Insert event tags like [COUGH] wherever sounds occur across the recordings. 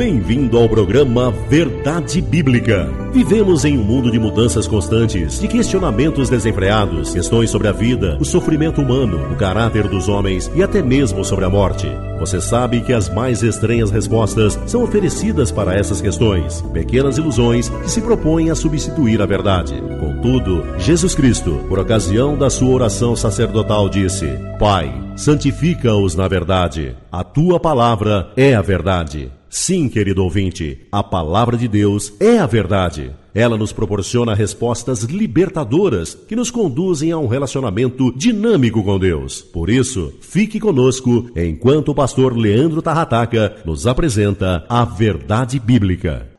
Bem-vindo ao programa Verdade Bíblica. Vivemos em um mundo de mudanças constantes, de questionamentos desenfreados, questões sobre a vida, o sofrimento humano, o caráter dos homens e até mesmo sobre a morte. Você sabe que as mais estranhas respostas são oferecidas para essas questões, pequenas ilusões que se propõem a substituir a verdade. Contudo, Jesus Cristo, por ocasião da sua oração sacerdotal, disse: Pai, santifica-os na verdade. A tua palavra é a verdade. Sim, querido ouvinte, a palavra de Deus é a verdade. Ela nos proporciona respostas libertadoras que nos conduzem a um relacionamento dinâmico com Deus. Por isso, fique conosco enquanto o pastor Leandro Tarrataca nos apresenta a verdade bíblica.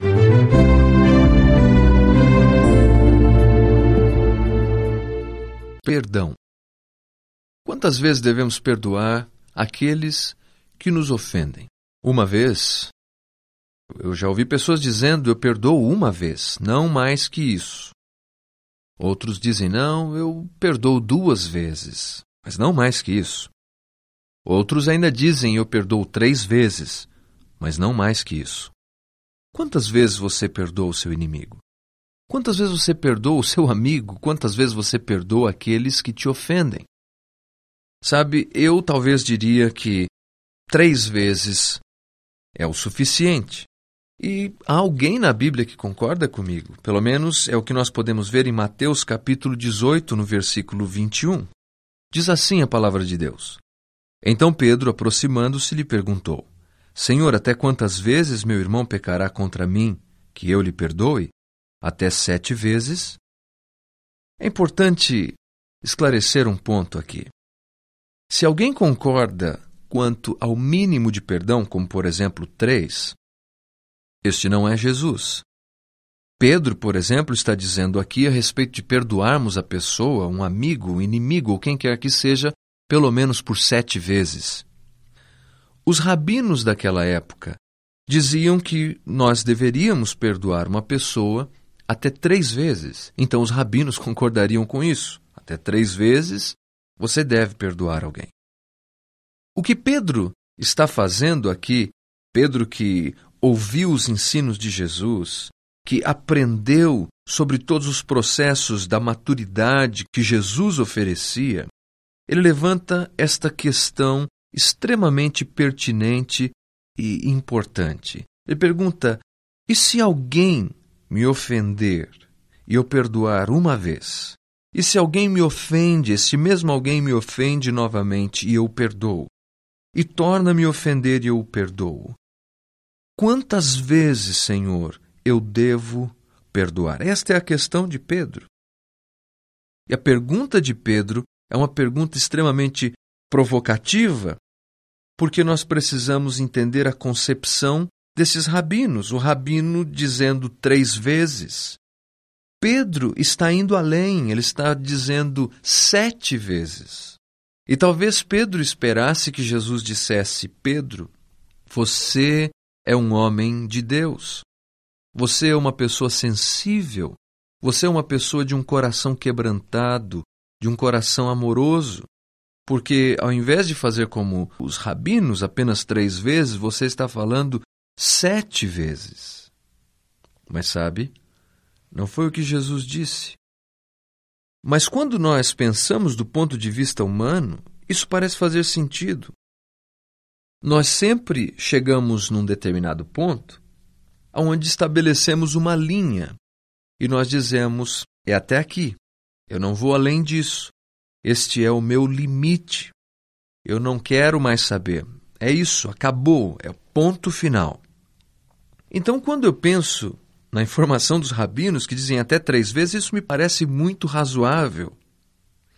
Perdão. Quantas vezes devemos perdoar aqueles que nos ofendem? Uma vez, eu já ouvi pessoas dizendo: eu perdoo uma vez, não mais que isso. Outros dizem: não, eu perdoo duas vezes, mas não mais que isso. Outros ainda dizem: eu perdoo três vezes, mas não mais que isso. Quantas vezes você perdoa o seu inimigo? Quantas vezes você perdoa o seu amigo? Quantas vezes você perdoa aqueles que te ofendem? Sabe, eu talvez diria que três vezes é o suficiente. E há alguém na Bíblia que concorda comigo. Pelo menos é o que nós podemos ver em Mateus capítulo 18, no versículo 21. Diz assim a palavra de Deus. Então Pedro, aproximando-se, lhe perguntou: Senhor, até quantas vezes meu irmão pecará contra mim, que eu lhe perdoe? Até sete vezes? É importante esclarecer um ponto aqui. Se alguém concorda quanto ao mínimo de perdão, como por exemplo três, este não é Jesus. Pedro, por exemplo, está dizendo aqui a respeito de perdoarmos a pessoa, um amigo, um inimigo ou quem quer que seja, pelo menos por sete vezes. Os rabinos daquela época diziam que nós deveríamos perdoar uma pessoa até três vezes. Então os rabinos [LAUGHS] concordariam com isso. Até três vezes você deve perdoar alguém. O que Pedro está fazendo aqui, Pedro que ouviu os ensinos de Jesus, que aprendeu sobre todos os processos da maturidade que Jesus oferecia, ele levanta esta questão extremamente pertinente e importante. Ele pergunta: e se alguém me ofender e eu perdoar uma vez? E se alguém me ofende, esse mesmo alguém me ofende novamente e eu perdoo? E torna-me ofender e eu perdoo? Quantas vezes, Senhor, eu devo perdoar? Esta é a questão de Pedro. E a pergunta de Pedro é uma pergunta extremamente provocativa, porque nós precisamos entender a concepção desses rabinos. O rabino dizendo três vezes. Pedro está indo além, ele está dizendo sete vezes. E talvez Pedro esperasse que Jesus dissesse: Pedro, você é um homem de Deus. Você é uma pessoa sensível. Você é uma pessoa de um coração quebrantado, de um coração amoroso. Porque ao invés de fazer como os rabinos apenas três vezes, você está falando sete vezes. Mas sabe, não foi o que Jesus disse. Mas quando nós pensamos do ponto de vista humano, isso parece fazer sentido. Nós sempre chegamos num determinado ponto onde estabelecemos uma linha e nós dizemos: é até aqui, eu não vou além disso, este é o meu limite, eu não quero mais saber. É isso, acabou, é ponto final. Então, quando eu penso na informação dos rabinos, que dizem até três vezes, isso me parece muito razoável.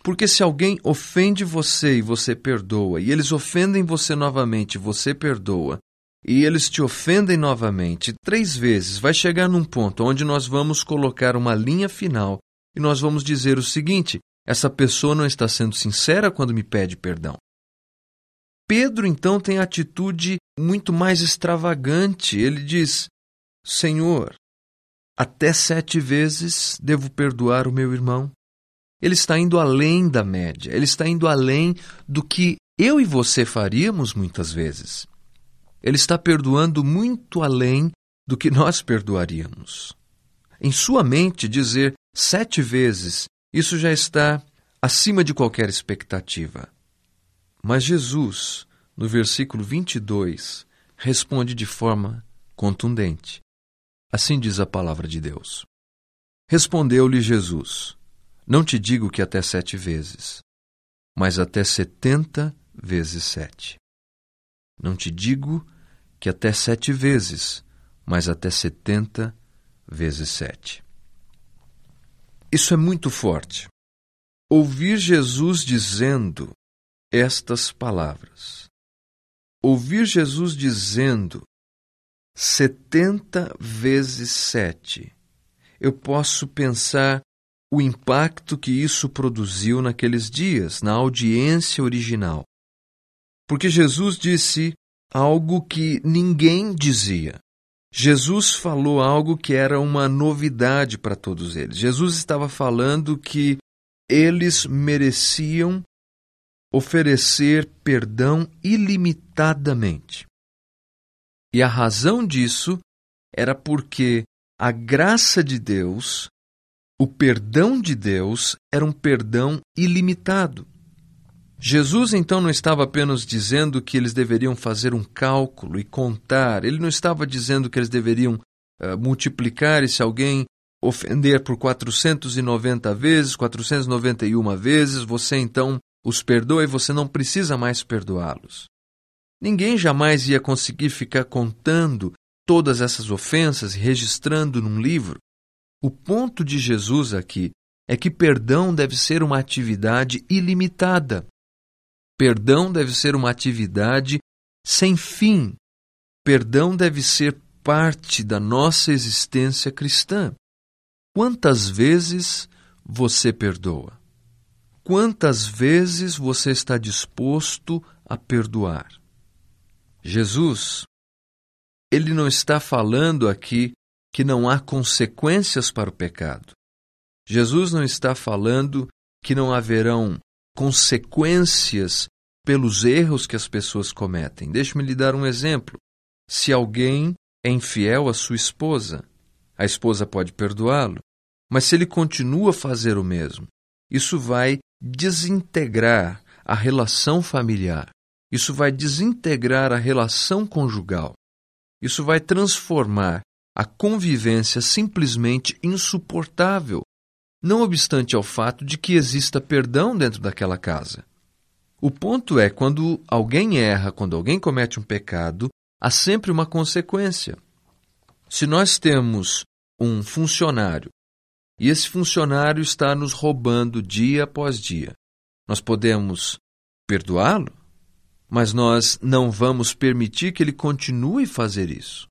Porque se alguém ofende você e você perdoa, e eles ofendem você novamente e você perdoa, e eles te ofendem novamente três vezes, vai chegar num ponto onde nós vamos colocar uma linha final e nós vamos dizer o seguinte: essa pessoa não está sendo sincera quando me pede perdão. Pedro então tem a atitude muito mais extravagante. Ele diz: Senhor, até sete vezes devo perdoar o meu irmão. Ele está indo além da média, ele está indo além do que eu e você faríamos muitas vezes. Ele está perdoando muito além do que nós perdoaríamos. Em sua mente, dizer sete vezes, isso já está acima de qualquer expectativa. Mas Jesus, no versículo 22, responde de forma contundente. Assim diz a palavra de Deus. Respondeu-lhe Jesus: não te digo que até sete vezes, mas até setenta vezes sete. Não te digo que até sete vezes, mas até setenta vezes sete. Isso é muito forte. Ouvir Jesus dizendo estas palavras. Ouvir Jesus dizendo setenta vezes sete. Eu posso pensar o impacto que isso produziu naqueles dias, na audiência original. Porque Jesus disse algo que ninguém dizia. Jesus falou algo que era uma novidade para todos eles. Jesus estava falando que eles mereciam oferecer perdão ilimitadamente. E a razão disso era porque a graça de Deus o perdão de Deus era um perdão ilimitado. Jesus então não estava apenas dizendo que eles deveriam fazer um cálculo e contar, ele não estava dizendo que eles deveriam uh, multiplicar e se alguém ofender por 490 vezes, 491 vezes, você então os perdoa e você não precisa mais perdoá-los. Ninguém jamais ia conseguir ficar contando todas essas ofensas e registrando num livro. O ponto de Jesus aqui é que perdão deve ser uma atividade ilimitada. Perdão deve ser uma atividade sem fim. Perdão deve ser parte da nossa existência cristã. Quantas vezes você perdoa? Quantas vezes você está disposto a perdoar? Jesus, ele não está falando aqui que não há consequências para o pecado. Jesus não está falando que não haverão consequências pelos erros que as pessoas cometem. Deixe-me lhe dar um exemplo. Se alguém é infiel à sua esposa, a esposa pode perdoá-lo, mas se ele continua a fazer o mesmo, isso vai desintegrar a relação familiar, isso vai desintegrar a relação conjugal, isso vai transformar a convivência simplesmente insuportável, não obstante ao fato de que exista perdão dentro daquela casa. O ponto é quando alguém erra, quando alguém comete um pecado, há sempre uma consequência. Se nós temos um funcionário e esse funcionário está nos roubando dia após dia, nós podemos perdoá-lo, mas nós não vamos permitir que ele continue a fazer isso.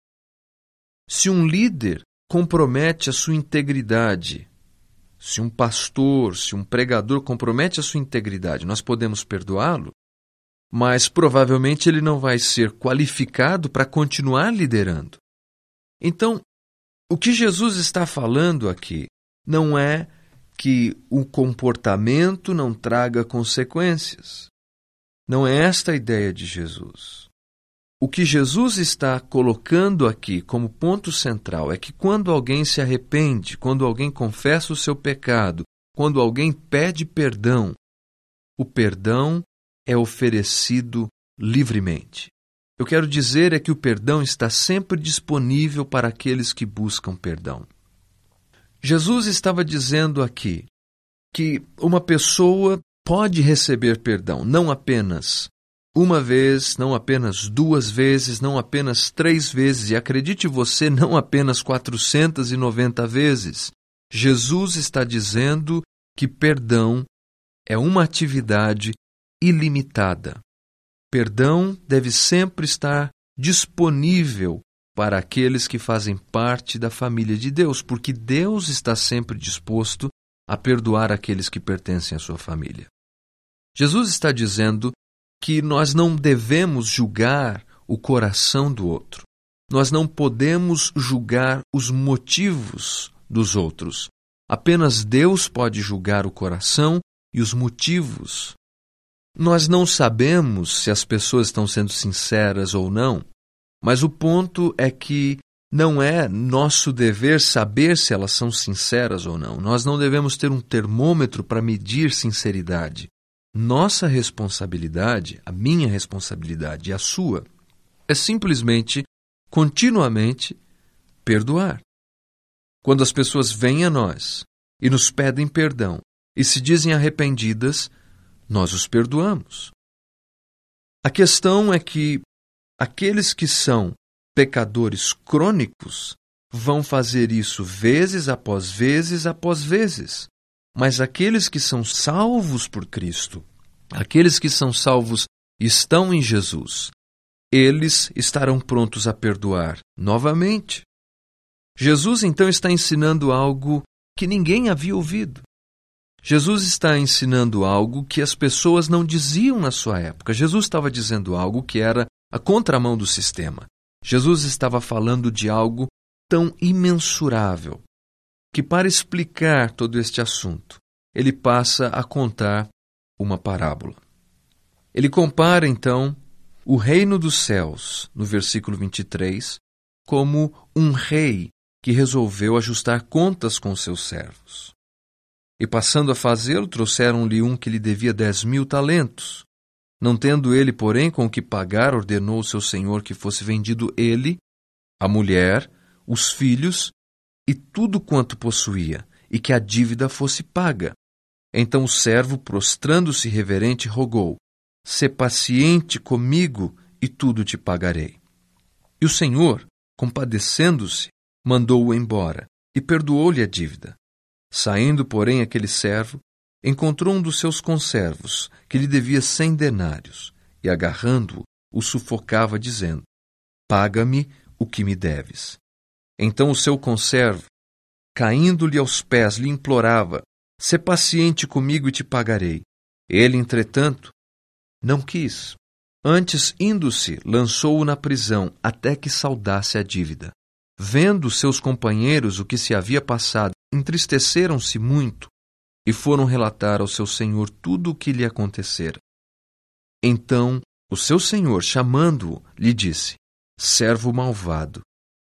Se um líder compromete a sua integridade, se um pastor, se um pregador compromete a sua integridade, nós podemos perdoá-lo, mas provavelmente ele não vai ser qualificado para continuar liderando. Então, o que Jesus está falando aqui não é que o comportamento não traga consequências. Não é esta a ideia de Jesus. O que Jesus está colocando aqui como ponto central é que quando alguém se arrepende, quando alguém confessa o seu pecado, quando alguém pede perdão, o perdão é oferecido livremente. Eu quero dizer é que o perdão está sempre disponível para aqueles que buscam perdão. Jesus estava dizendo aqui que uma pessoa pode receber perdão não apenas uma vez, não apenas duas vezes, não apenas três vezes, e acredite você, não apenas 490 vezes. Jesus está dizendo que perdão é uma atividade ilimitada. Perdão deve sempre estar disponível para aqueles que fazem parte da família de Deus, porque Deus está sempre disposto a perdoar aqueles que pertencem à sua família. Jesus está dizendo que nós não devemos julgar o coração do outro. Nós não podemos julgar os motivos dos outros. Apenas Deus pode julgar o coração e os motivos. Nós não sabemos se as pessoas estão sendo sinceras ou não, mas o ponto é que não é nosso dever saber se elas são sinceras ou não. Nós não devemos ter um termômetro para medir sinceridade. Nossa responsabilidade, a minha responsabilidade e a sua, é simplesmente, continuamente, perdoar. Quando as pessoas vêm a nós e nos pedem perdão e se dizem arrependidas, nós os perdoamos. A questão é que aqueles que são pecadores crônicos vão fazer isso vezes após vezes após vezes. Mas aqueles que são salvos por Cristo, aqueles que são salvos estão em Jesus, eles estarão prontos a perdoar novamente. Jesus então está ensinando algo que ninguém havia ouvido. Jesus está ensinando algo que as pessoas não diziam na sua época. Jesus estava dizendo algo que era a contramão do sistema. Jesus estava falando de algo tão imensurável que, para explicar todo este assunto, ele passa a contar uma parábola. Ele compara, então, o reino dos céus, no versículo 23, como um rei que resolveu ajustar contas com seus servos. E passando a fazê-lo, trouxeram-lhe um que lhe devia dez mil talentos. Não tendo ele, porém, com o que pagar, ordenou o seu senhor que fosse vendido ele, a mulher, os filhos e tudo quanto possuía, e que a dívida fosse paga. Então o servo, prostrando-se reverente, rogou: Sê paciente comigo e tudo te pagarei. E o senhor, compadecendo-se, mandou-o embora e perdoou-lhe a dívida. Saindo, porém, aquele servo, encontrou um dos seus conservos, que lhe devia cem denários, e agarrando-o, o sufocava, dizendo: Paga-me o que me deves. Então o seu conservo, caindo-lhe aos pés, lhe implorava: Sê paciente comigo e te pagarei. Ele, entretanto, não quis. Antes, indo-se, lançou-o na prisão até que saudasse a dívida. Vendo seus companheiros o que se havia passado, entristeceram-se muito e foram relatar ao seu senhor tudo o que lhe acontecera. Então o seu senhor, chamando-o, lhe disse: Servo malvado,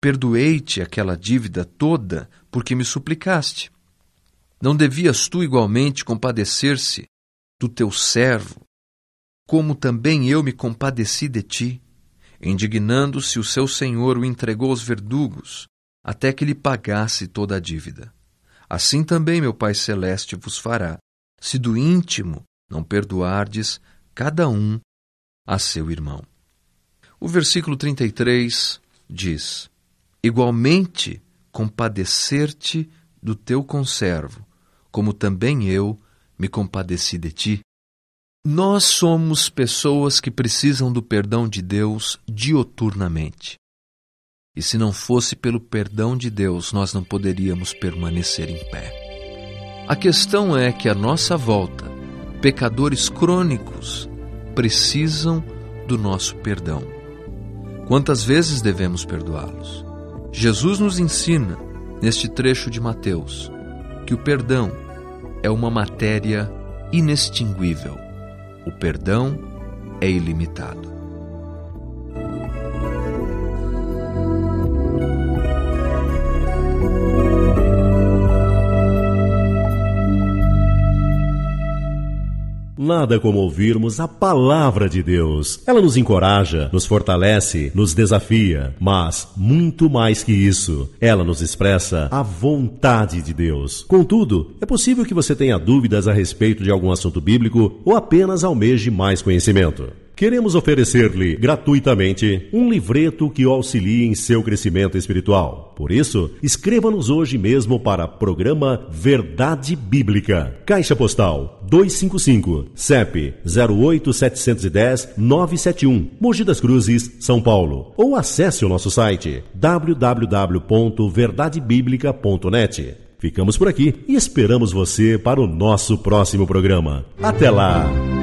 perdoei-te aquela dívida toda porque me suplicaste. Não devias tu igualmente compadecer-se do teu servo, como também eu me compadeci de ti? Indignando-se, o seu senhor o entregou aos verdugos, até que lhe pagasse toda a dívida. Assim também meu Pai Celeste vos fará, se do íntimo não perdoardes cada um a seu irmão. O versículo 33 diz: Igualmente compadecer-te do teu conservo, como também eu me compadeci de ti. Nós somos pessoas que precisam do perdão de Deus dioturnamente. E se não fosse pelo perdão de Deus, nós não poderíamos permanecer em pé. A questão é que à nossa volta, pecadores crônicos precisam do nosso perdão. Quantas vezes devemos perdoá-los? Jesus nos ensina, neste trecho de Mateus, que o perdão é uma matéria inextinguível. O perdão é ilimitado. Nada como ouvirmos a palavra de Deus. Ela nos encoraja, nos fortalece, nos desafia, mas muito mais que isso, ela nos expressa a vontade de Deus. Contudo, é possível que você tenha dúvidas a respeito de algum assunto bíblico ou apenas almeje mais conhecimento. Queremos oferecer-lhe gratuitamente um livreto que o auxilie em seu crescimento espiritual. Por isso, escreva-nos hoje mesmo para programa Verdade Bíblica. Caixa Postal 255, CEP 08710-971, Mogi das Cruzes, São Paulo. Ou acesse o nosso site www.verdadebiblica.net. Ficamos por aqui e esperamos você para o nosso próximo programa. Até lá!